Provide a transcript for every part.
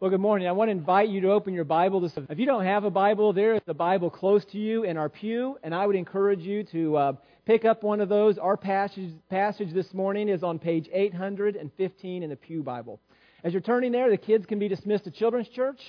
Well, good morning. I want to invite you to open your Bible. If you don't have a Bible, there is a Bible close to you in our pew, and I would encourage you to uh, pick up one of those. Our passage, passage this morning is on page 815 in the Pew Bible. As you're turning there, the kids can be dismissed to Children's Church.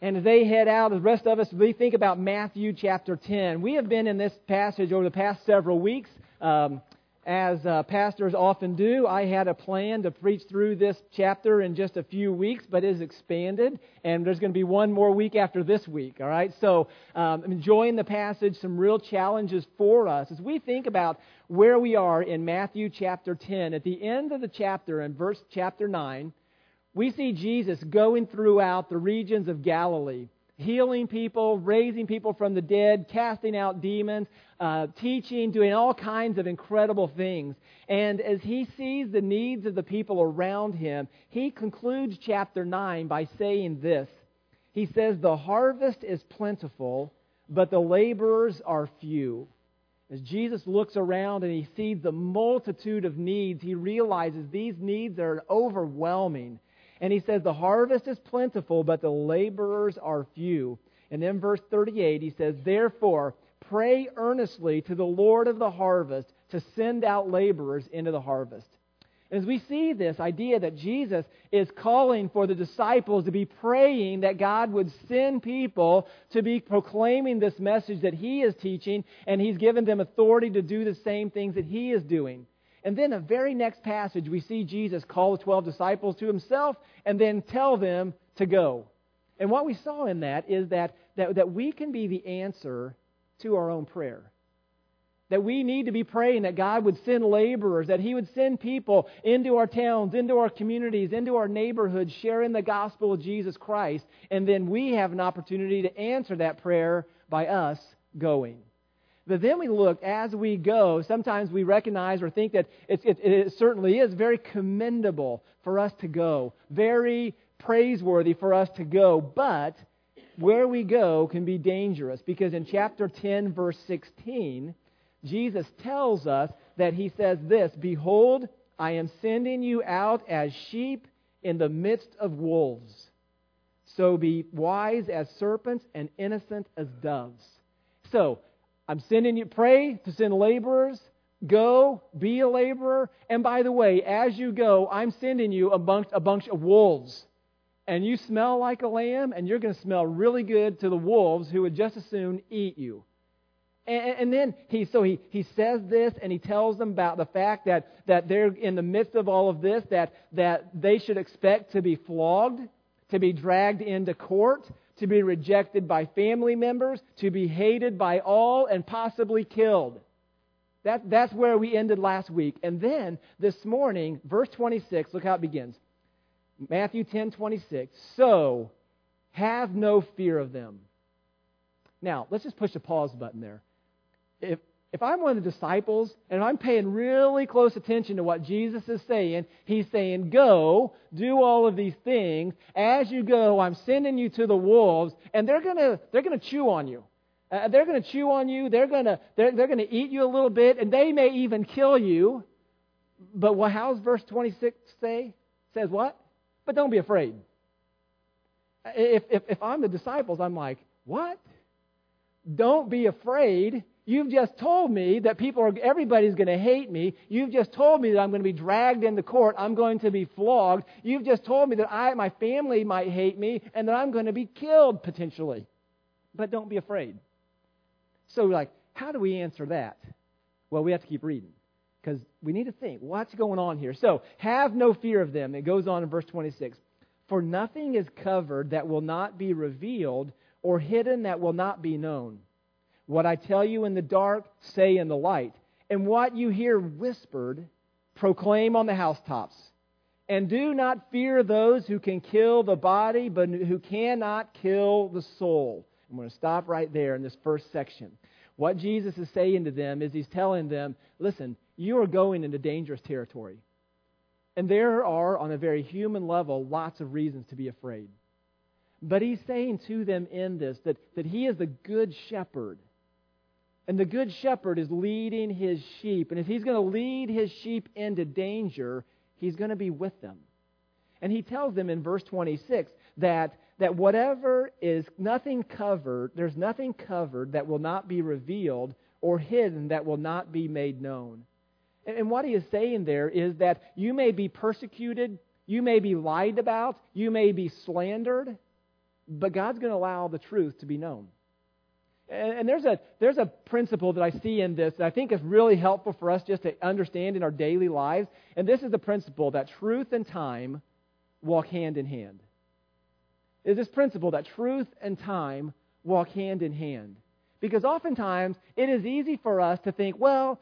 And as they head out, the rest of us, we think about Matthew chapter 10. We have been in this passage over the past several weeks. Um, as uh, pastors often do, I had a plan to preach through this chapter in just a few weeks, but it is expanded, and there's going to be one more week after this week. All right, so um, enjoying the passage. Some real challenges for us as we think about where we are in Matthew chapter 10. At the end of the chapter, in verse chapter 9, we see Jesus going throughout the regions of Galilee healing people, raising people from the dead, casting out demons, uh, teaching, doing all kinds of incredible things. And as he sees the needs of the people around him, he concludes chapter 9 by saying this. He says, The harvest is plentiful, but the laborers are few. As Jesus looks around and he sees the multitude of needs, he realizes these needs are overwhelming. And he says, The harvest is plentiful, but the laborers are few. And then verse 38, he says, Therefore, pray earnestly to the Lord of the harvest to send out laborers into the harvest. As we see this idea that Jesus is calling for the disciples to be praying that God would send people to be proclaiming this message that He is teaching, and He's given them authority to do the same things that He is doing. And then the very next passage, we see Jesus call the 12 disciples to himself and then tell them to go. And what we saw in that is that, that, that we can be the answer to our own prayer. That we need to be praying that God would send laborers, that He would send people into our towns, into our communities, into our neighborhoods, sharing the gospel of Jesus Christ. And then we have an opportunity to answer that prayer by us going. But then we look as we go, sometimes we recognize or think that it, it, certainly is very commendable for us to go, very praiseworthy for us to go. But where we go can be dangerous because in chapter 10, verse 16, Jesus tells us that he says this Behold, I am sending you out as sheep in the midst of wolves. So be wise as serpents and innocent as doves. So, I'm sending you, pray to send laborers. Go, be a laborer. And by the way, as you go, I'm sending you a bunch, a bunch of wolves. And you smell like a lamb, and you're going to smell really good to the wolves who would just as soon eat you. And, and then he, so he, he says this, and he tells them about the fact that, that they're in the midst of all of this, that, that they should expect to be flogged, to be dragged into court, to be rejected by family members, to be hated by all, and possibly killed. That, that's where we ended last week. And then this morning, verse 26, look how it begins. Matthew 10 26. So have no fear of them. Now, let's just push the pause button there. If, if I'm one of the disciples and I'm paying really close attention to what Jesus is saying, he's saying, Go, do all of these things. As you go, I'm sending you to the wolves, and they're going to they're to chew on you. Uh, they're going to chew on you. They're going to they're, they're going to eat you a little bit, and they may even kill you. But what, how's verse 26 say? Says what? But don't be afraid. If, if, if I'm the disciples, I'm like, what? Don't be afraid You've just told me that people are, everybody's going to hate me. You've just told me that I'm going to be dragged into court. I'm going to be flogged. You've just told me that I, my family might hate me and that I'm going to be killed potentially. But don't be afraid. So, like, how do we answer that? Well, we have to keep reading because we need to think what's going on here. So, have no fear of them. It goes on in verse 26. For nothing is covered that will not be revealed, or hidden that will not be known. What I tell you in the dark, say in the light. And what you hear whispered, proclaim on the housetops. And do not fear those who can kill the body, but who cannot kill the soul. I'm going to stop right there in this first section. What Jesus is saying to them is he's telling them, listen, you are going into dangerous territory. And there are, on a very human level, lots of reasons to be afraid. But he's saying to them in this that, that he is the good shepherd and the good shepherd is leading his sheep. And if he's going to lead his sheep into danger, he's going to be with them. And he tells them in verse 26 that, that whatever is nothing covered, there's nothing covered that will not be revealed or hidden that will not be made known. And, and what he is saying there is that you may be persecuted, you may be lied about, you may be slandered, but God's going to allow the truth to be known. And, and, there's, a, there's a principle that I see in this that I think is really helpful for us just to understand in our daily lives. And this is the principle that truth and time walk hand in hand. Is this principle that truth and time walk hand in hand. Because oftentimes it is easy for us to think, well,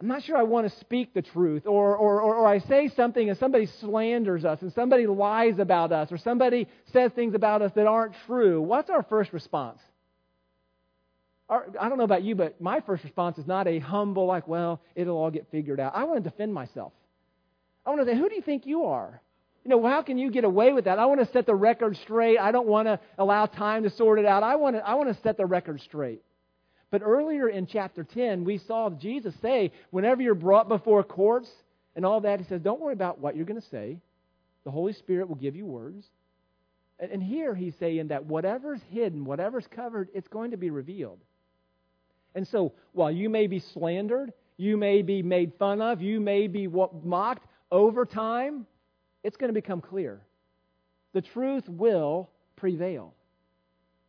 I'm not sure I want to speak the truth, or, or, or, or, I say something and somebody slanders us, and somebody lies about us, or somebody says things about us that aren't true. What's our first response? Our, I don't know about you, but my first response is not a humble, like, well, it'll all get figured out. I want to defend myself. I want to say, who do you think you are? You know, how can you get away with that? I want to set the record straight. I don't want to allow time to sort it out. I want to, I want to set the record straight. But earlier in chapter 10, we saw Jesus say, whenever you're brought before courts and all that, he says, don't worry about what you're going to say. The Holy Spirit will give you words. And, and here he's saying that whatever's hidden, whatever's covered, it's going to be revealed. And so, while you may be slandered, you may be made fun of, you may be mocked over time, it's going to become clear. The truth will prevail.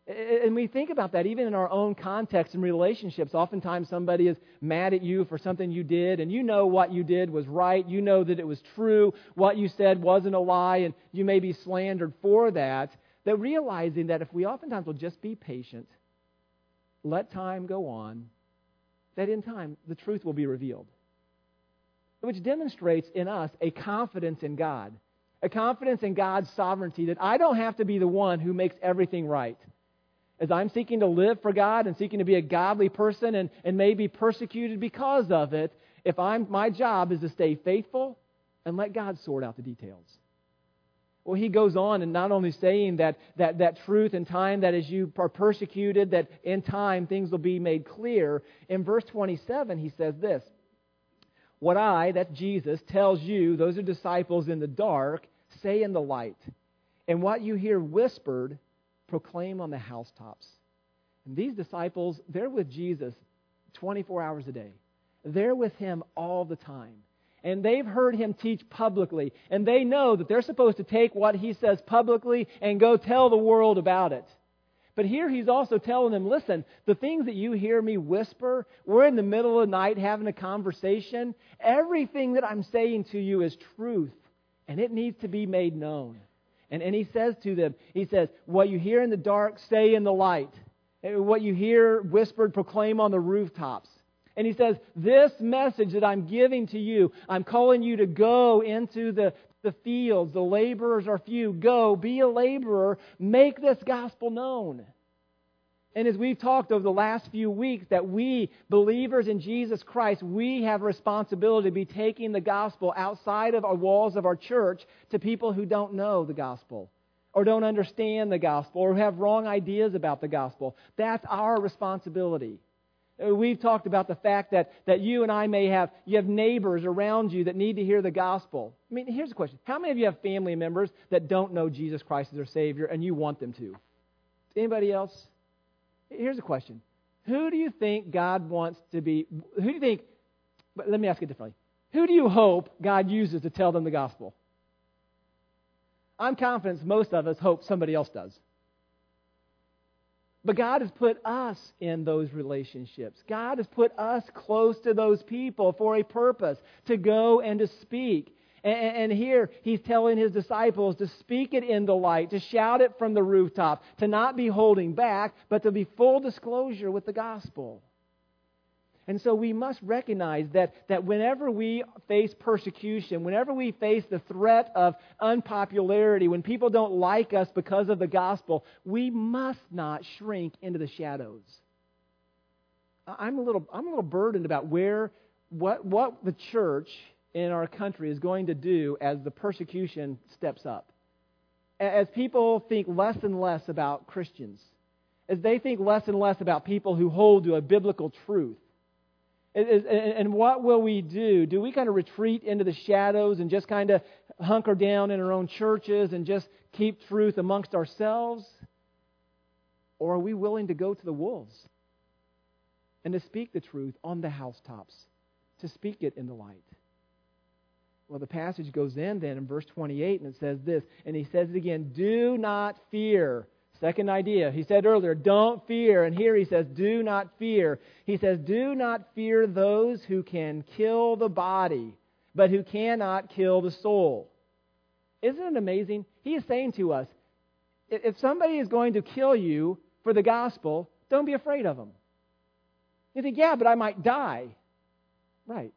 And we think about that even in our own context and relationships. Oftentimes, somebody is mad at you for something you did, and you know what you did was right. You know that it was true. What you said wasn't a lie, and you may be slandered for that. That realizing that if we oftentimes will just be patient, let time go on, that in time the truth will be revealed. Which demonstrates in us a confidence in God, a confidence in God's sovereignty that I don't have to be the one who makes everything right as I'm seeking to live for God and seeking to be a godly person and, and may be persecuted because of it, if I'm, my job is to stay faithful and let God sort out the details. Well, he goes on and not only saying that, that, that truth in time, that as you are persecuted, that in time things will be made clear. In verse 27, he says this What I, that's Jesus, tells you, those are disciples in the dark, say in the light. And what you hear whispered, proclaim on the housetops. And these disciples, they're with Jesus 24 hours a day. They're with him all the time. And they've heard him teach publicly. And they know that they're supposed to take what he says publicly and go tell the world about it. But here he's also telling them listen, the things that you hear me whisper, we're in the middle of the night having a conversation. Everything that I'm saying to you is truth, and it needs to be made known. And, and he says to them, he says, What you hear in the dark, stay in the light. Eh, what you hear whispered, proclaim on the rooftops. And he says, This message that I'm giving to you, I'm calling you to go into the, the fields. The laborers are few. Go, be a laborer, make this gospel known. And as we've talked over the last few weeks, that we, believers in Jesus Christ, we have a responsibility to be taking the gospel outside of our walls of our church to people who don't know the gospel or don't understand the gospel or have wrong ideas about the gospel. That's our responsibility. Uh, we've talked about the fact that, that you and I may have you have neighbors around you that need to hear the gospel. I mean, here's the question. How many of you have family members that don't know Jesus Christ as their Savior and you want them to? Anybody else? Here's a question Who do you think God wants to be? Who do you think? But let me ask it differently. Who do you hope God uses to tell them the gospel? I'm confident most of us hope somebody else does. But God has put us in those relationships. God has put us close to those people for a purpose to go and to speak. And, here he's telling his disciples to speak it in the light, to shout it from the rooftop, to not be holding back, but to be full disclosure with the gospel. And so we must recognize that, that whenever we face persecution, whenever we face the threat of unpopularity, when people don't like us because of the gospel, we must not shrink into the shadows. I'm a little, I'm a little burdened about where, what, what the church in our country is going to do as the persecution steps up. As people think less and less about Christians, as they think less and less about people who hold to a biblical truth. And what will we do? Do we kind of retreat into the shadows and just kind of hunker down in our own churches and just keep truth amongst ourselves? Or are we willing to go to the wolves and to speak the truth on the housetops, to speak it in the light? Well, the passage goes in then in verse 28 and it says this, and he says it again do not fear. Second idea. He said earlier, don't fear. And here he says, do not fear. He says, do not fear those who can kill the body, but who cannot kill the soul. Isn't it amazing? He is saying to us, if somebody is going to kill you for the gospel, don't be afraid of them. You think, yeah, but I might die. Right.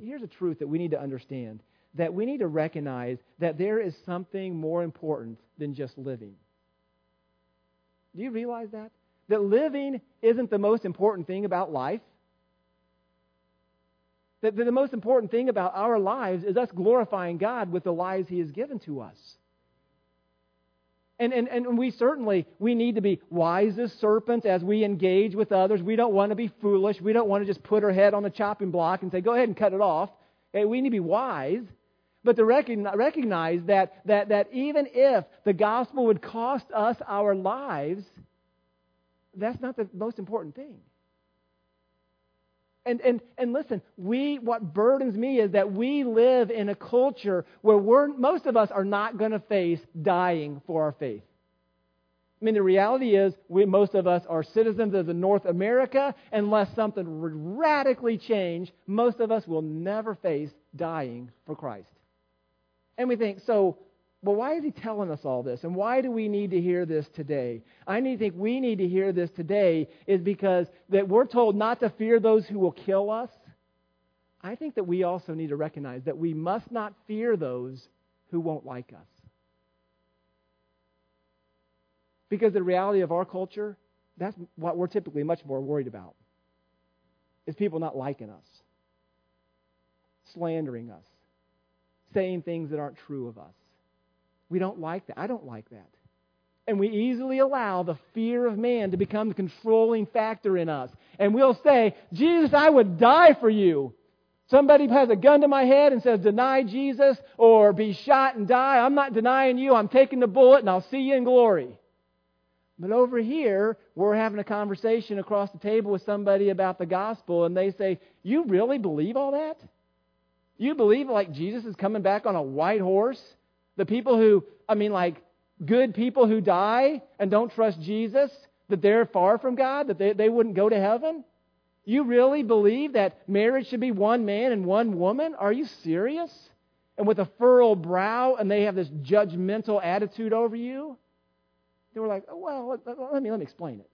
Here's a truth that we need to understand that we need to recognize that there is something more important than just living. Do you realize that? That living isn't the most important thing about life. That the most important thing about our lives is us glorifying God with the lives He has given to us. And, and, and we certainly we need to be wise as serpents as we engage with others. We don't want to be foolish. We don't want to just put our head on the chopping block and say, go ahead and cut it off. Okay, we need to be wise. But to recognize that, that, that even if the gospel would cost us our lives, that's not the most important thing. And, and, and listen, we, what burdens me is that we live in a culture where we're, most of us are not going to face dying for our faith. I mean, the reality is, we, most of us are citizens of North America. Unless something radically change, most of us will never face dying for Christ. And we think, so, well, why is he telling us all this? And why do we need to hear this today? I need to think we need to hear this today is because that we're told not to fear those who will kill us. I think that we also need to recognize that we must not fear those who won't like us. Because the reality of our culture, that's what we're typically much more worried about. Is people not liking us, slandering us, saying things that aren't true of us. We don't like that. I don't like that. And we easily allow the fear of man to become the controlling factor in us. And we'll say, Jesus, I would die for you. Somebody has a gun to my head and says, deny Jesus or be shot and die. I'm not denying you. I'm taking the bullet and I'll see you in glory. But over here, we're having a conversation across the table with somebody about the gospel, and they say, You really believe all that? You believe like Jesus is coming back on a white horse? The people who, I mean, like good people who die and don't trust Jesus, that they're far from God, that they, they wouldn't go to heaven? You really believe that marriage should be one man and one woman? Are you serious? And with a furrowed brow, and they have this judgmental attitude over you? They were like, oh, well, let, let, me, let me explain it.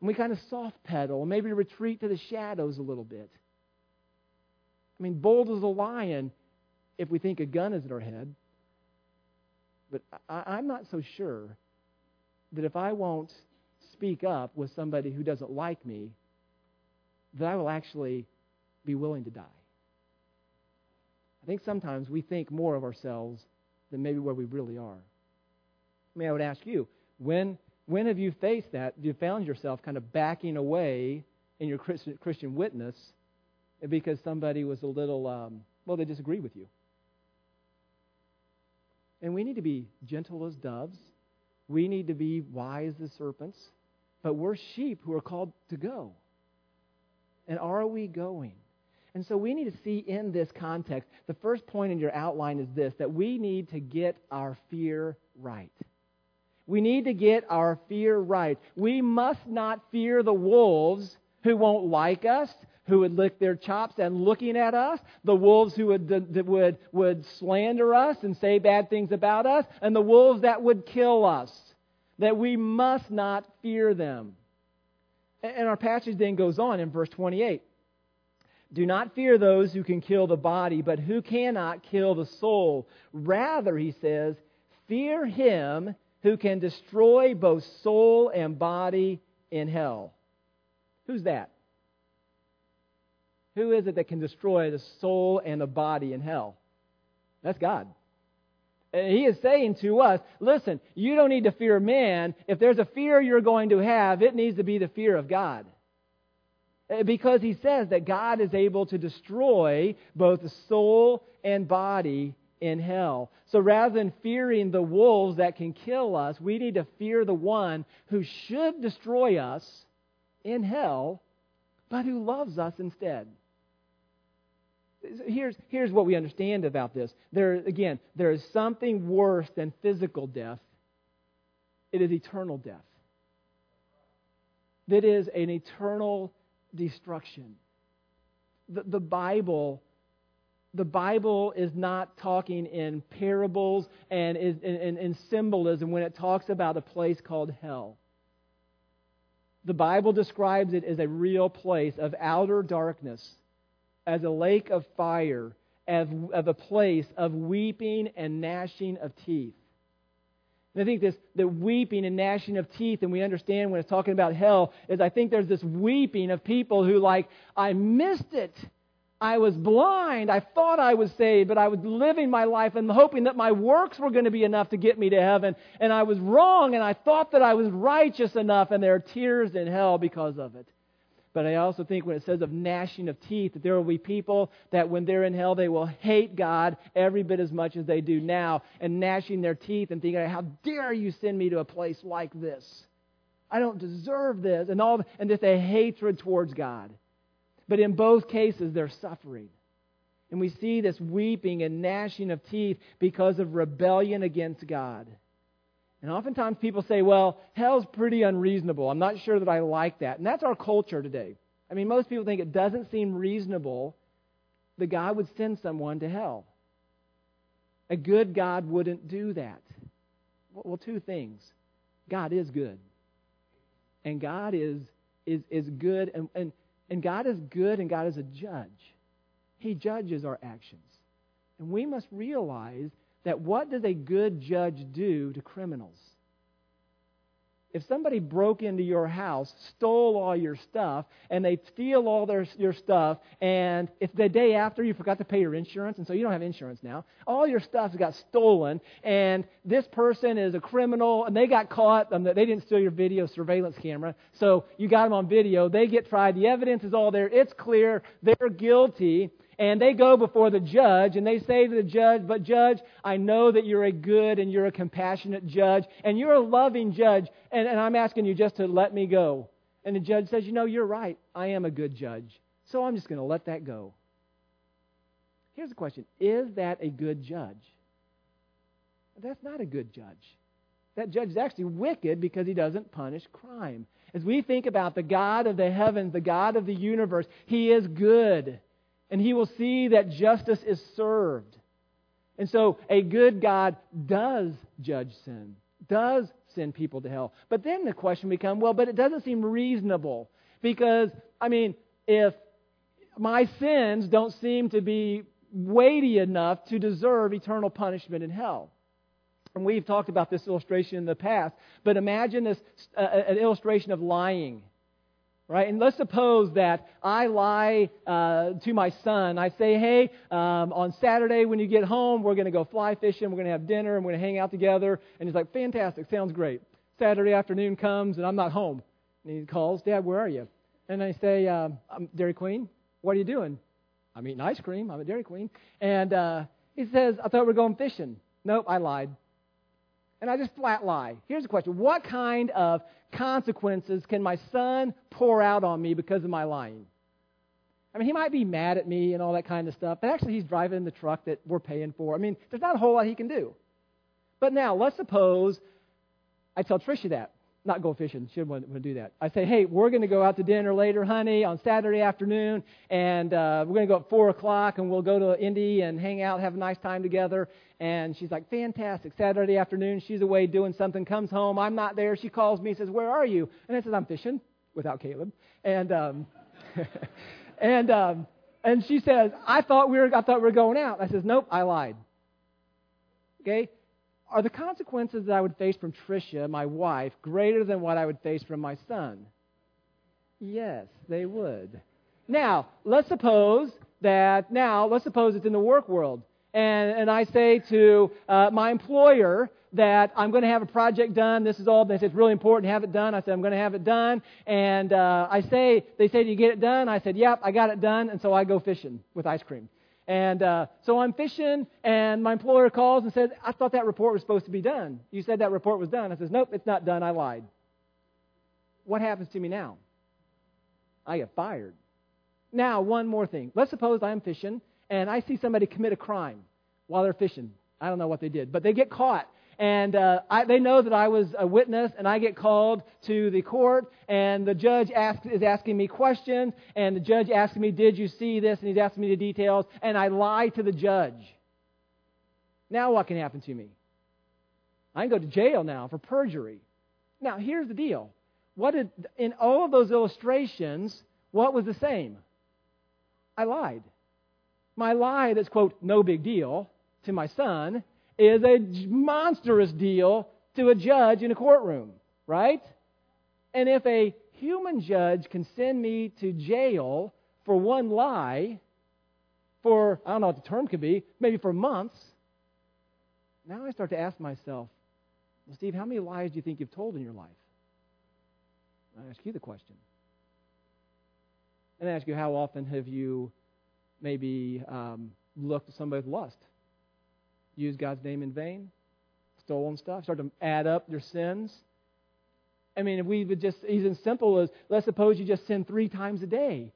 And we kind of soft pedal maybe retreat to the shadows a little bit. I mean, bold as a lion if we think a gun is at our head. But I, am not so sure that if I won't speak up with somebody who doesn't like me, that I will actually be willing to die. I think sometimes we think more of ourselves than maybe where we really are. I mean, I would ask you, when, when have you faced that? Have you found yourself kind of backing away in your Christian, Christian witness because somebody was a little, um, well, they disagree with you. And we need to be gentle as doves. We need to be wise as serpents. But we're sheep who are called to go. And are we going? And so we need to see in this context, the first point in your outline is this that we need to get our fear right. We need to get our fear right. We must not fear the wolves who won't like us, who would lick their chops and looking at us, the wolves who would, would, would slander us and say bad things about us, and the wolves that would kill us. That we must not fear them. And our passage then goes on in verse 28. Do not fear those who can kill the body, but who cannot kill the soul. Rather, he says, fear him who can destroy both soul and body in hell. Who's that? Who is it that can destroy the soul and the body in hell? That's God. And he is saying to us, listen, you don't need to fear man. If there's a fear you're going to have, it needs to be the fear of God. Uh, because he says that God is able to destroy both the soul and body in hell. So rather than fearing the wolves that can kill us, we need to fear the one who should destroy us in hell, but who loves us instead. Here's, here's what we understand about this. There, again, there is something worse than physical death. It is eternal death. That is an eternal destruction. The, the Bible the Bible is not talking in parables and in, in, in, symbolism when it talks about a place called hell. The Bible describes it as a real place of outer darkness, as a lake of fire, of, of a place of weeping and gnashing of teeth. And I think this, the weeping and gnashing of teeth, and we understand when it's talking about hell, is I think there's this weeping of people who, like, I missed it. I was blind. I thought I was saved, but I was living my life and hoping that my works were going to be enough to get me to heaven. And I was wrong, and I thought that I was righteous enough, and there are tears in hell because of it. But I also think when it says of gnashing of teeth, that there will be people that when they're in hell, they will hate God every bit as much as they do now, and gnashing their teeth and thinking, How dare you send me to a place like this? I don't deserve this. And all and just a hatred towards God. But in both cases, they're suffering. And we see this weeping and gnashing of teeth because of rebellion against God. And oftentimes people say, well, hell's pretty unreasonable. I'm not sure that I like that. And that's our culture today. I mean, most people think it doesn't seem reasonable that God would send someone to hell. A good God wouldn't do that. Well, two things God is good. And God is, is, is good. And, and and God is good and God is a judge. He judges our actions. And we must realize that what does a good judge do to criminals? If somebody broke into your house, stole all your stuff, and they steal all their, your stuff, and it's the day after you forgot to pay your insurance, and so you don't have insurance now, all your stuff got stolen, and this person is a criminal, and they got caught, um, they didn't steal your video surveillance camera, so you got them on video, they get tried, the evidence is all there, it's clear, they're guilty, and they go before the judge and they say to the judge, But judge, I know that you're a good and you're a compassionate judge and you're a loving judge, and, and I'm asking you just to let me go. And the judge says, You know, you're right. I am a good judge. So I'm just going to let that go. Here's the question Is that a good judge? That's not a good judge. That judge is actually wicked because he doesn't punish crime. As we think about the God of the heavens, the God of the universe, he is good and he will see that justice is served. And so a good God does judge sin, does send people to hell. But then the question becomes well, but it doesn't seem reasonable. Because, I mean, if my sins don't seem to be weighty enough to deserve eternal punishment in hell. And we've talked about this illustration in the past, but imagine this uh, an illustration of lying. Right? And let's suppose that I lie uh, to my son. I say, hey, um, on Saturday when you get home, we're going to go fly fishing. We're going to have dinner and we're going to hang out together. And he's like, fantastic, sounds great. Saturday afternoon comes and I'm not home. And he calls, Dad, where are you? And I say, um, I'm Dairy Queen. What are you doing? I'm eating ice cream. I'm at Dairy Queen. And uh, he says, I thought we were going fishing. Nope, I lied. And I just flat lie. Here's the question What kind of consequences can my son pour out on me because of my lying? I mean, he might be mad at me and all that kind of stuff, but actually, he's driving the truck that we're paying for. I mean, there's not a whole lot he can do. But now, let's suppose I tell Tricia that not go fishing. She wouldn't do that. I say, hey, we're going to go out to dinner later, honey, on Saturday afternoon, and uh, we're going to go at 4 o'clock, and we'll go to Indy and hang out, have a nice time together. And she's like, fantastic. Saturday afternoon, she's away doing something, comes home. I'm not there. She calls me, says, where are you? And I says, I'm fishing without Caleb. And, um, and, um, and she says, I thought we were, I thought we were going out. I says, nope, I lied. Okay? Are the consequences that I would face from Tricia, my wife, greater than what I would face from my son? Yes, they would. Now, let's suppose that, now, let's suppose it's in the work world. And, and I say to uh, my employer that I'm going to have a project done. This is all, they say it's really important to have it done. I said, I'm going to have it done. And uh, I say, they say, do you get it done? I said, yep, I got it done. And so I go fishing with ice cream. And uh, so I'm fishing, and my employer calls and says, I thought that report was supposed to be done. You said that report was done. I says, Nope, it's not done. I lied. What happens to me now? I get fired. Now, one more thing. Let's suppose I'm fishing, and I see somebody commit a crime while they're fishing. I don't know what they did, but they get caught and uh, I, they know that I was a witness, and I get called to the court, and the judge is asking me questions, and the judge asks me, "Did you see this?" and he's asking me the details, and I lie to the judge. Now, what can happen to me? I can go to jail now for perjury. Now, here's the deal: what did in all of those illustrations? What was the same? I lied. My lie that's quote no big deal to my son is a monstrous deal to a judge in a courtroom, right? And if a human judge can send me to jail for one lie, for, I don't know what the term could be, maybe for months, now I start to ask myself, well, Steve, how many lies do you think you've told in your life? I ask you the question. And I ask you, how often have you maybe um, looked at somebody with lust? Used God's name in vain, stolen stuff, start to add up your sins. I mean, if we would just, even simple as, let's suppose you just sin three times a day.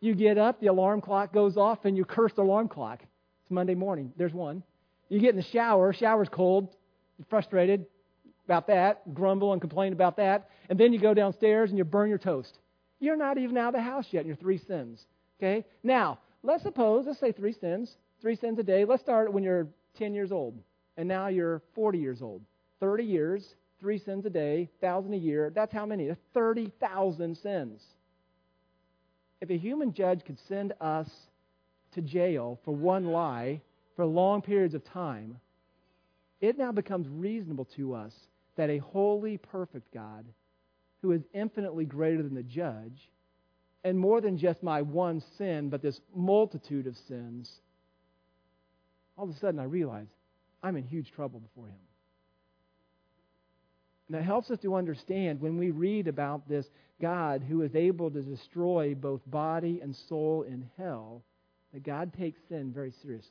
You get up, the alarm clock goes off, and you curse the alarm clock. It's Monday morning. There's one. You get in the shower, shower's cold, you're frustrated about that, grumble and complain about that, and then you go downstairs and you burn your toast. You're not even out of the house yet in your three sins. Okay? Now, let's suppose, let's say three sins, three sins a day. Let's start when you're 10 years old, and now you're 40 years old. 30 years, three sins a day, 1,000 a year. That's how many? 30,000 sins. If a human judge could send us to jail for one lie for long periods of time, it now becomes reasonable to us that a holy, perfect God, who is infinitely greater than the judge, and more than just my one sin, but this multitude of sins, all of a sudden I realize I'm in huge trouble before Him. And that helps us to understand when we read about this God who is able to destroy both body and soul in hell, that God takes sin very seriously.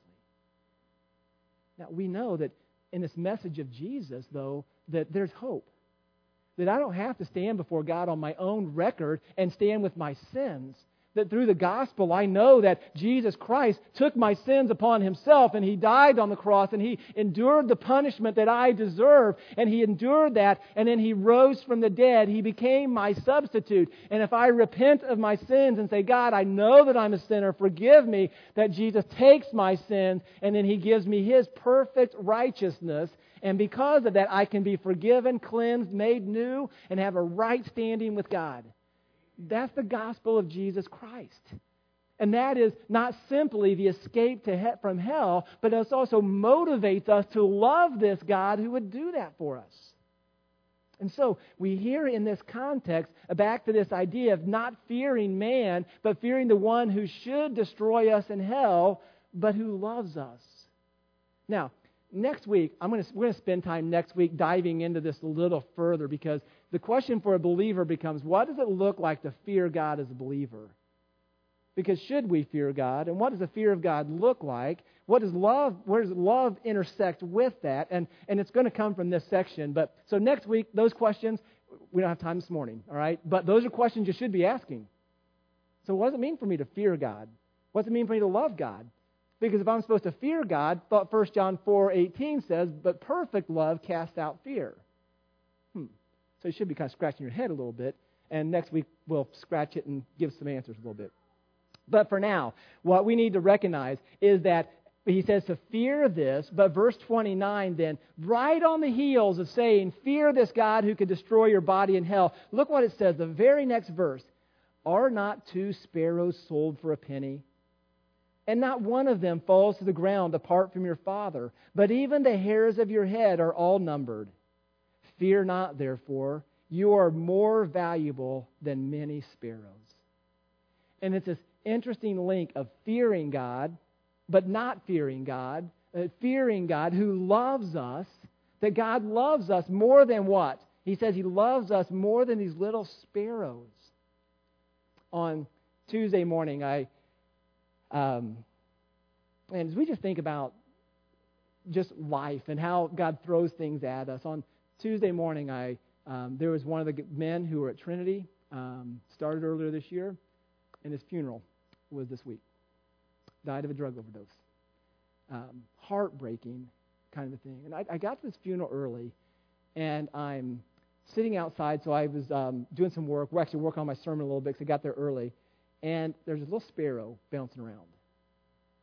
Now, we know that in this message of Jesus, though, that there's hope. That I don't have to stand before God on my own record and stand with my sins that through the gospel I know that Jesus Christ took my sins upon himself and he died on the cross and he endured the punishment that I deserve and he endured that and then he rose from the dead. He became my substitute. And if I repent of my sins and say, God, I know that I'm a sinner, forgive me, that Jesus takes my sins and then he gives me his perfect righteousness. And because of that, I can be forgiven, cleansed, made new, and have a right standing with God. That's the gospel of Jesus Christ. And that is not simply the escape he- from hell, but it also motivates us to love this God who would do that for us. And so we hear in this context back to this idea of not fearing man, but fearing the one who should destroy us in hell, but who loves us. Now, next week, I'm going to, we're going to spend time next week diving into this a little further because the question for a believer becomes what does it look like to fear God as a believer? Because should we fear God? And what does the fear of God look like? What does love, where does love intersect with that? And, and it's going to come from this section. But so next week, those questions, we don't have time this morning, all right? But those are questions you should be asking. So what does it mean for me to fear God? What does it mean for me to love God? Because if I'm supposed to fear God, 1 John 4 18 says, but perfect love casts out fear. So you should be kind of scratching your head a little bit. And next week we'll scratch it and give some answers a little bit. But for now, what we need to recognize is that he says to fear this, but verse 29 then, right on the heels of saying, Fear this God who could destroy your body in hell, look what it says, the very next verse. Are not two sparrows sold for a penny? And not one of them falls to the ground apart from your Father, but even the hairs of your head are all numbered. Fear not, therefore, you are more valuable than many sparrows. And it's this interesting link of fearing God, but not fearing God, uh, fearing God who loves us, that God loves us more than what? He says He loves us more than these little sparrows. On Tuesday morning, I um, and as we just think about just life and how God throws things at us, on Tuesday morning, I um, there was one of the men who were at Trinity, um, started earlier this year, and his funeral was this week. Died of a drug overdose. Um, heartbreaking kind of a thing. And I, I got to this funeral early, and I'm sitting outside, so I was um, doing some work. We're actually working on my sermon a little bit because I got there early. And there's a little sparrow bouncing around.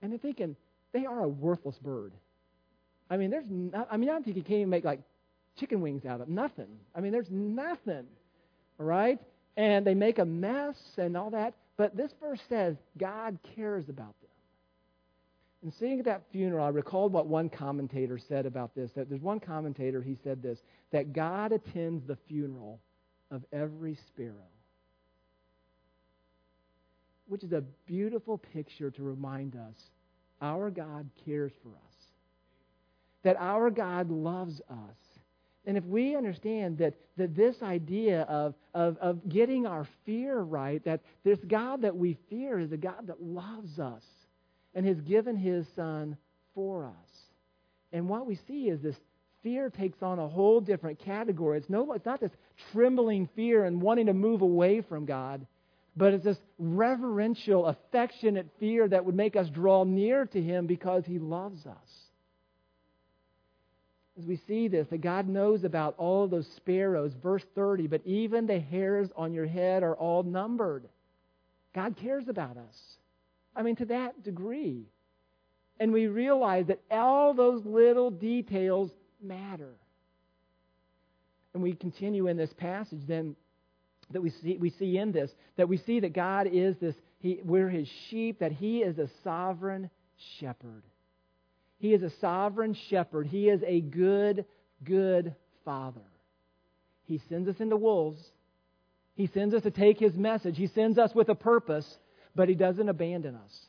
And I'm thinking, they are a worthless bird. I mean, there's not, I mean, I don't think you can't even make like chicken wings out of. Nothing. I mean, there's nothing. All right? And they make a mess and all that. But this verse says God cares about them. And sitting at that funeral, I recalled what one commentator said about this. That there's one commentator, he said this, that God attends the funeral of every sparrow. Which is a beautiful picture to remind us our God cares for us. That our God loves us. And if we understand that, that this idea of, of, of getting our fear right, that this God that we fear is a God that loves us and has given his Son for us. And what we see is this fear takes on a whole different category. It's, no, it's not this trembling fear and wanting to move away from God, but it's this reverential, affectionate fear that would make us draw near to him because he loves us as we see this, that God knows about all those sparrows. Verse 30, but even the hairs on your head are all numbered. God cares about us. I mean, to that degree. And we realize that all those little details matter. And we continue in this passage then that we see, we see in this, that we see that God is this, he, we're his sheep, that he is a sovereign shepherd. He is a sovereign shepherd. He is a good, good father. He sends us into wolves. He sends us to take his message. He sends us with a purpose, but he doesn't abandon us.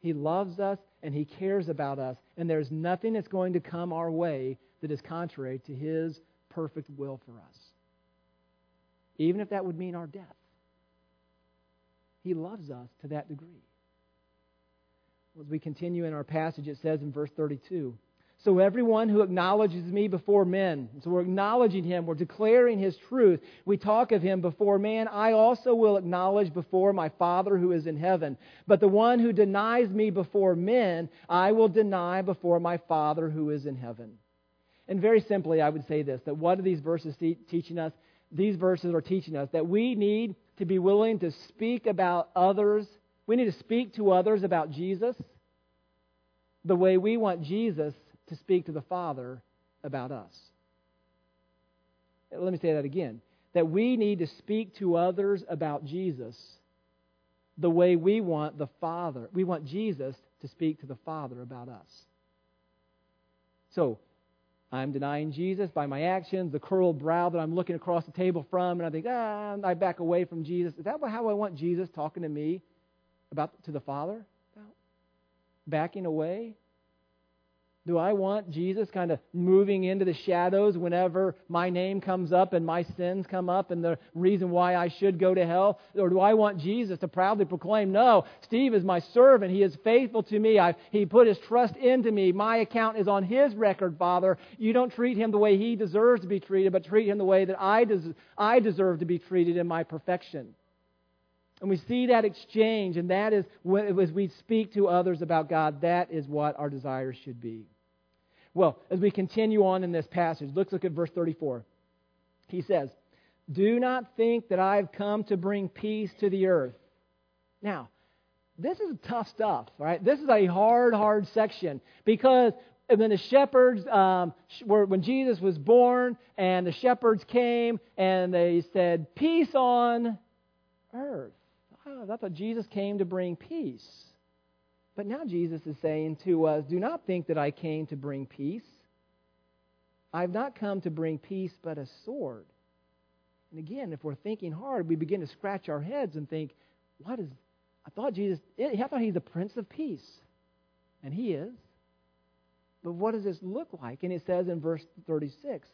He loves us and he cares about us, and there's nothing that's going to come our way that is contrary to his perfect will for us. Even if that would mean our death. He loves us to that degree. As we continue in our passage, it says in verse 32 So everyone who acknowledges me before men, so we're acknowledging him, we're declaring his truth, we talk of him before man, I also will acknowledge before my Father who is in heaven. But the one who denies me before men, I will deny before my Father who is in heaven. And very simply, I would say this that what are these verses teaching us? These verses are teaching us that we need to be willing to speak about others we need to speak to others about Jesus the way we want Jesus to speak to the Father about us. Let me say that again. That we need to speak to others about Jesus the way we want the Father, we want Jesus to speak to the Father about us. So, I'm denying Jesus by my actions, the curled brow that I'm looking across the table from, and I think, ah, I back away from Jesus. Is that how I want Jesus talking to me about to the Father about? Backing away? Do I want Jesus kind of moving into the shadows whenever my name comes up and my sins come up and the reason why I should go to hell? Or do I want Jesus to proudly proclaim, No, Steve is my servant. He is faithful to me. I've, he put his trust into me. My account is on his record, Father. You don't treat him the way he deserves to be treated, but treat him the way that I, des- I deserve to be treated in my perfection. And we see that exchange, and that is as we speak to others about God, that is what our desires should be. Well, as we continue on in this passage, let's look at verse 34. He says, Do not think that I've come to bring peace to the earth. Now, this is tough stuff, right? This is a hard, hard section because when the shepherds, um, were, when Jesus was born, and the shepherds came and they said, Peace on earth. Ah, I thought Jesus came to bring peace. But now Jesus is saying to us, Do not think that I came to bring peace. I have not come to bring peace, but a sword. And again, if we're thinking hard, we begin to scratch our heads and think, What is. I thought Jesus. I thought he's the Prince of Peace. And he is. But what does this look like? And it says in verse 36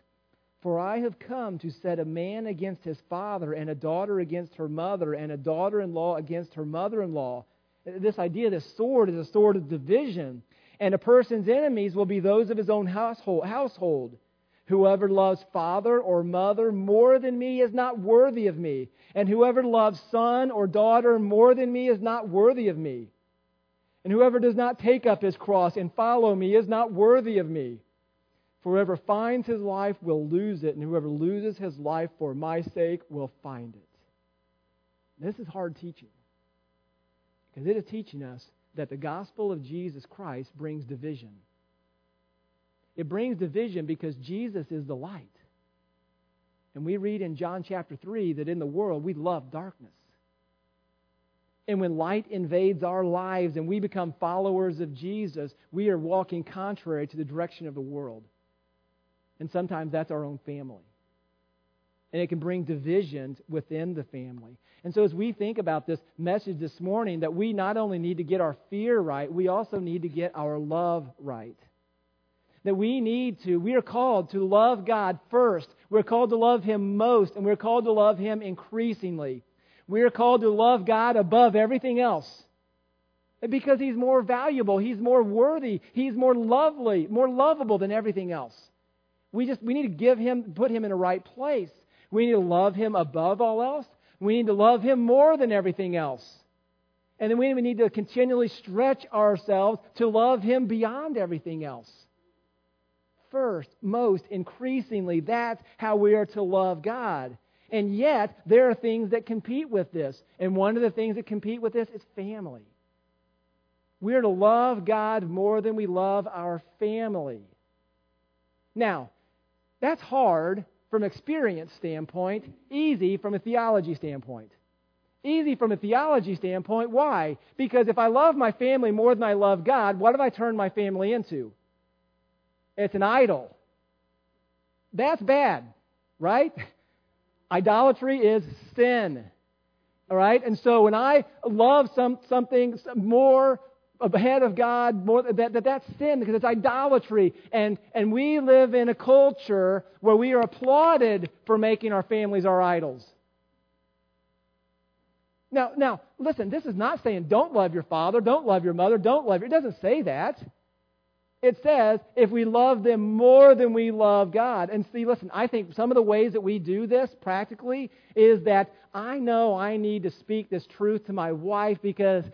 for I have come to set a man against his father, and a daughter against her mother, and a daughter in law against her mother in law. this idea, this sword, is a sword of division. And a person's enemies will be those of his own household. Whoever loves father or mother more than me is not worthy of me. And whoever loves son or daughter more than me is not worthy of me. And whoever does not take up his cross and follow me is not worthy of me. Whoever finds his life will lose it, and whoever loses his life for my sake will find it. This is hard teaching. Because it is teaching us that the gospel of Jesus Christ brings division. It brings division because Jesus is the light. And we read in John chapter 3 that in the world we love darkness. And when light invades our lives and we become followers of Jesus, we are walking contrary to the direction of the world. And sometimes that's our own family. And it can bring divisions within the family. And so, as we think about this message this morning, that we not only need to get our fear right, we also need to get our love right that we need to, we are called to love God first. We're called to love Him most, and we're called to love Him increasingly. We are called to love God above everything else. Because He's more valuable, He's more worthy, He's more lovely, more lovable than everything else. We just we need to give Him, put Him in a right place. We need to love Him above all else. We need to love Him more than everything else. And then we need to continually stretch ourselves to love Him beyond everything else first, most, increasingly. That's how we are to love God. And yet, there are things that compete with this. And one of the things that compete with this is family. We are to love God more than we love our family. Now, that's hard from experience standpoint, easy from a theology standpoint. Easy from a theology standpoint. Why? Because if I love my family more than I love God, what have I turned my family into? It's an idol. That's bad, right? Idolatry is sin. All right? And so when I love some, something more ahead of God, more, that, that that's sin because it's idolatry. And, and we live in a culture where we are applauded for making our families our idols. Now, now, listen, this is not saying don't love your father, don't love your mother, don't love your. It doesn't say that. It says if we love them more than we love God. And see, listen, I think some of the ways that we do this practically is that I know I need to speak this truth to my wife because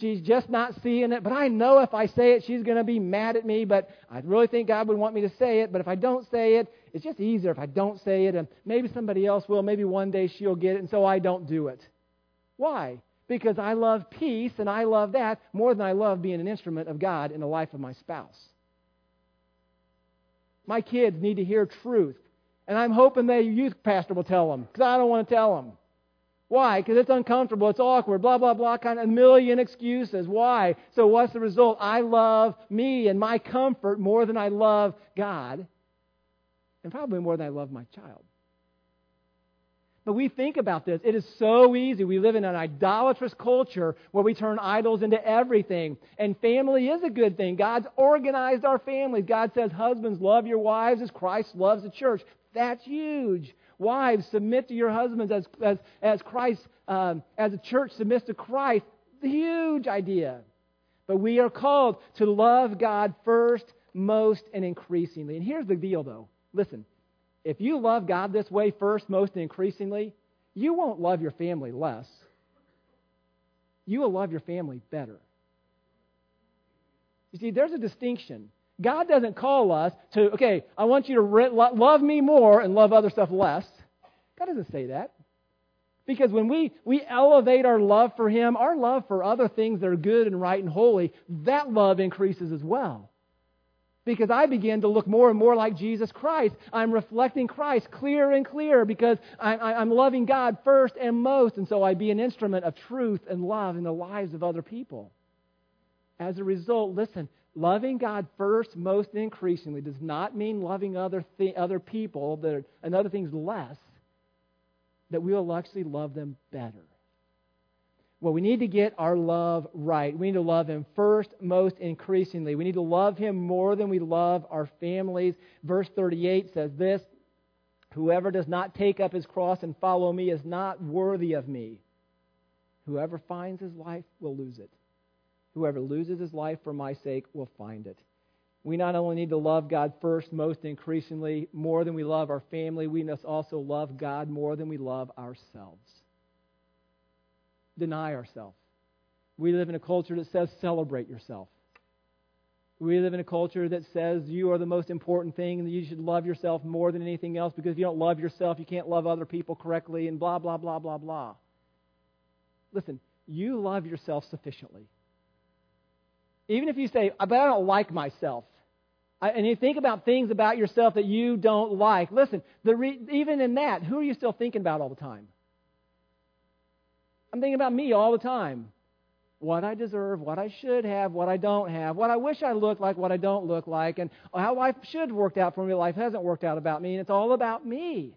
she's just not seeing it. But I know if I say it, she's going to be mad at me. But I really think God would want me to say it. But if I don't say it, it's just easier if I don't say it. And maybe somebody else will. Maybe one day she'll get it. And so I don't do it. Why? because I love peace and I love that more than I love being an instrument of God in the life of my spouse. My kids need to hear truth. And I'm hoping the youth pastor will tell them because I don't want to tell them. Why? Because it's uncomfortable, it's awkward, blah, blah, blah, kind of a million excuses. Why? So, what's the result? I love me and my comfort more than I love God, and probably more than I love my child. But we think about this. It is so easy. We live in an idolatrous culture where we turn idols into everything. And family is a good thing. God's organized our families. God says, Husbands, love your wives as Christ loves the church. That's huge. Wives, submit to your husbands as, as, as Christ, um, as the church submits to Christ. Huge idea. But we are called to love God first, most, and increasingly. And here's the deal, though. Listen, if you love God this way first, most, and increasingly, you won't love your family less. You will love your family better. You see, there's a distinction. God doesn't call us to, okay, I want you to re- love me more and love other stuff less. God doesn't say that. Because when we, we elevate our love for Him, our love for other things that are good and right and holy, that love increases as well because I begin to look more and more like Jesus Christ. I'm reflecting Christ clearer and clearer because I'm loving God first and most, and so I be an instrument of truth and love in the lives of other people. As a result, listen, loving God first, most, increasingly does not mean loving other, th- other people that are, and other things less, that we will actually love them better. Well, we need to get our love right. We need to love Him first, most increasingly. We need to love Him more than we love our families. Verse 38 says this Whoever does not take up his cross and follow me is not worthy of me. Whoever finds his life will lose it. Whoever loses his life for my sake will find it. We not only need to love God first, most increasingly, more than we love our family, we must also love God more than we love ourselves. Deny ourselves. We live in a culture that says celebrate yourself. We live in a culture that says you are the most important thing and you should love yourself more than anything else because if you don't love yourself, you can't love other people correctly and blah, blah, blah, blah, blah. Listen, you love yourself sufficiently. Even if you say, uh, but I don't like myself, and you think about things about yourself that you don't like, listen, re- even in that, who are you still thinking about all the time? I'm thinking about me all the time what I deserve, what I should have, what I don't have, what I wish I looked like, what I don't look like, and how life should have worked out for me, life hasn't worked out about me, and it's all about me.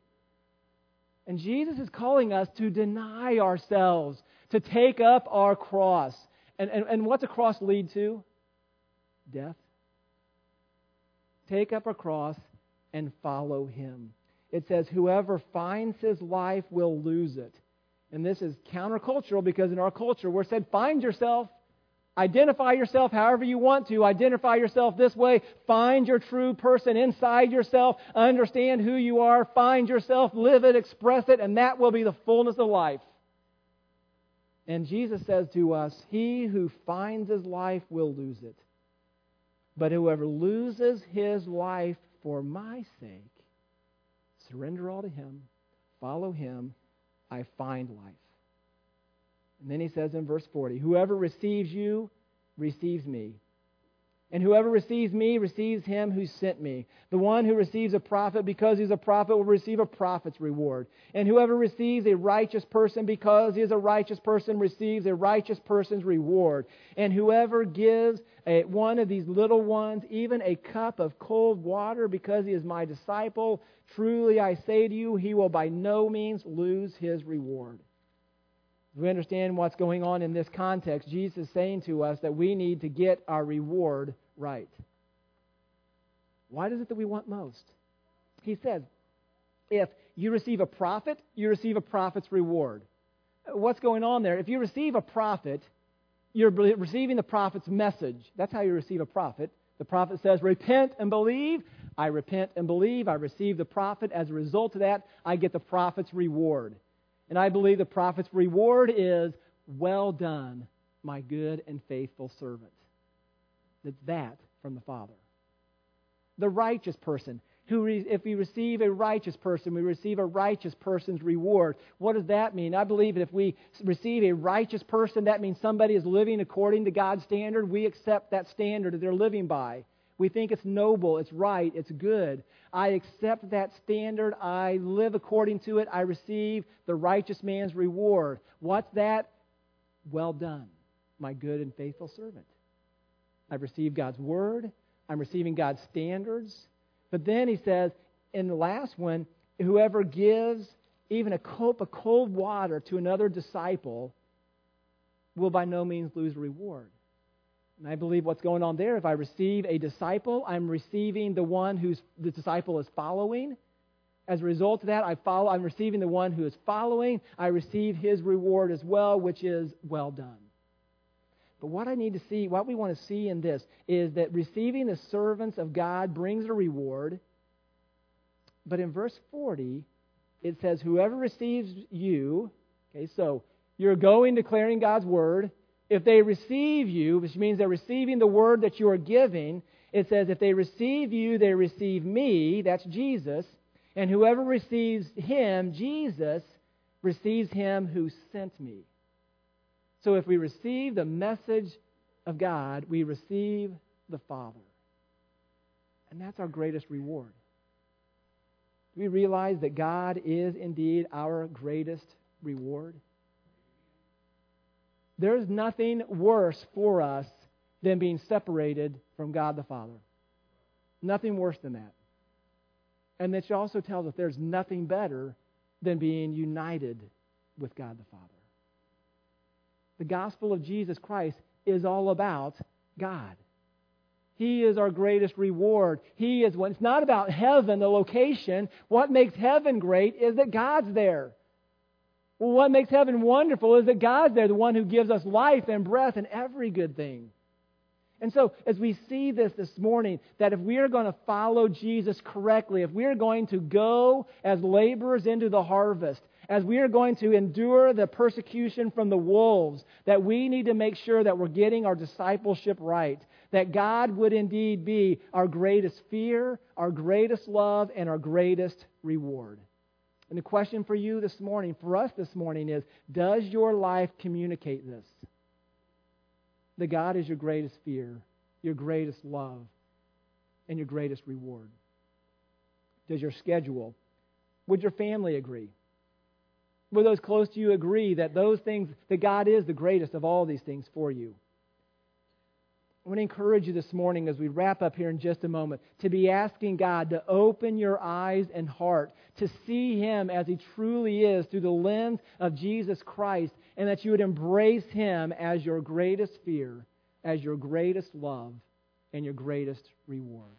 And Jesus is calling us to deny ourselves, to take up our cross. And, and, and what's a cross lead to? Death. Take up a cross and follow him. It says, Whoever finds his life will lose it. And this is countercultural because in our culture we're said, find yourself, identify yourself however you want to, identify yourself this way, find your true person inside yourself, understand who you are, find yourself, live it, express it, and that will be the fullness of life. And Jesus says to us, He who finds his life will lose it. But whoever loses his life for my sake, surrender all to him, follow him, I find life. And then he says in verse 40 Whoever receives you receives me. And whoever receives me receives him who sent me. The one who receives a prophet because he's a prophet will receive a prophet's reward. And whoever receives a righteous person because he is a righteous person receives a righteous person's reward. And whoever gives a, one of these little ones even a cup of cold water because he is my disciple, truly I say to you, he will by no means lose his reward. We understand what's going on in this context. Jesus is saying to us that we need to get our reward right. What is it that we want most? He says, if you receive a prophet, you receive a prophet's reward. Uh, what's going on there? If you receive a prophet, you're receiving the prophet's message. That's how you receive a prophet. The prophet says, Repent and believe. I repent and believe. I receive the prophet. As a result of that, I get the prophet's reward. And I believe the prophet's reward is, Well done, my good and faithful servant. That's that from the Father. The righteous person, who if we receive a righteous person, we receive a righteous person's reward. What does that mean? I believe that if we receive a righteous person, that means somebody is living according to God's standard. We accept that standard that they're living by. We think it's noble, it's right, it's good. I accept that standard. I live according to it. I receive the righteous man's reward. What's that? Well done, my good and faithful servant. I've received God's word. I'm receiving God's standards. But then he says, in the last one, whoever gives even a cup of cold water to another disciple will by no means lose reward. And I believe what's going on there, if I receive a disciple, I'm receiving the one who's the disciple is following. As a result of that, I follow, I'm receiving the one who is following. I receive his reward as well, which is well done. But what I need to see, what we want to see in this, is that receiving the servants of God brings a reward. But in verse 40, it says, Whoever receives you, okay, so you're going declaring God's word, if they receive you, which means they're receiving the word that you are giving, it says, if they receive you, they receive me, that's Jesus, and whoever receives him, Jesus, receives him who sent me. So if we receive the message of God, we receive the Father. And that's our greatest reward. Do we realize that God is indeed our greatest reward? There's nothing worse for us than being separated from God the Father. Nothing worse than that. And that she also tells us there's nothing better than being united with God the Father. The gospel of Jesus Christ is all about God. He is our greatest reward. He is when it's not about heaven, the location. What makes heaven great is that God's there. Well, what makes heaven wonderful is that God's there, the one who gives us life and breath and every good thing. And so, as we see this this morning, that if we are going to follow Jesus correctly, if we are going to go as laborers into the harvest, as we are going to endure the persecution from the wolves, that we need to make sure that we're getting our discipleship right. That God would indeed be our greatest fear, our greatest love, and our greatest reward. And the question for you this morning, for us this morning, is Does your life communicate this? That God is your greatest fear, your greatest love, and your greatest reward. Does your schedule, would your family agree? Will those close to you agree that those things, that God is the greatest of all these things for you? I want to encourage you this morning as we wrap up here in just a moment to be asking God to open your eyes and heart to see Him as He truly is through the lens of Jesus Christ, and that you would embrace Him as your greatest fear, as your greatest love, and your greatest reward.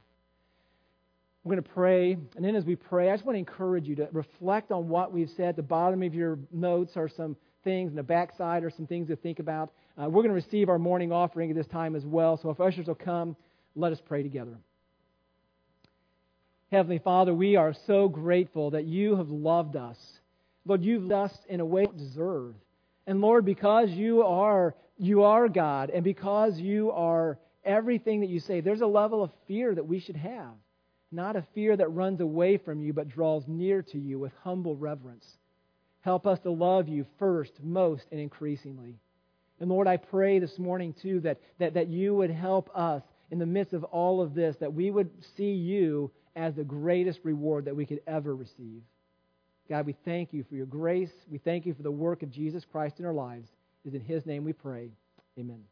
We're going to pray, and then as we pray, I just want to encourage you to reflect on what we've said. At the bottom of your notes are some things, and the backside are some things to think about. Uh, we're going to receive our morning offering at this time as well. So if ushers will come, let us pray together. Heavenly Father, we are so grateful that you have loved us. Lord, you've loved us in a way we don't deserve. And Lord, because you are you are God, and because you are everything that you say, there's a level of fear that we should have not a fear that runs away from you, but draws near to you with humble reverence. Help us to love you first, most, and increasingly. And Lord, I pray this morning, too, that, that, that you would help us in the midst of all of this, that we would see you as the greatest reward that we could ever receive. God, we thank you for your grace. We thank you for the work of Jesus Christ in our lives. It is in his name we pray. Amen.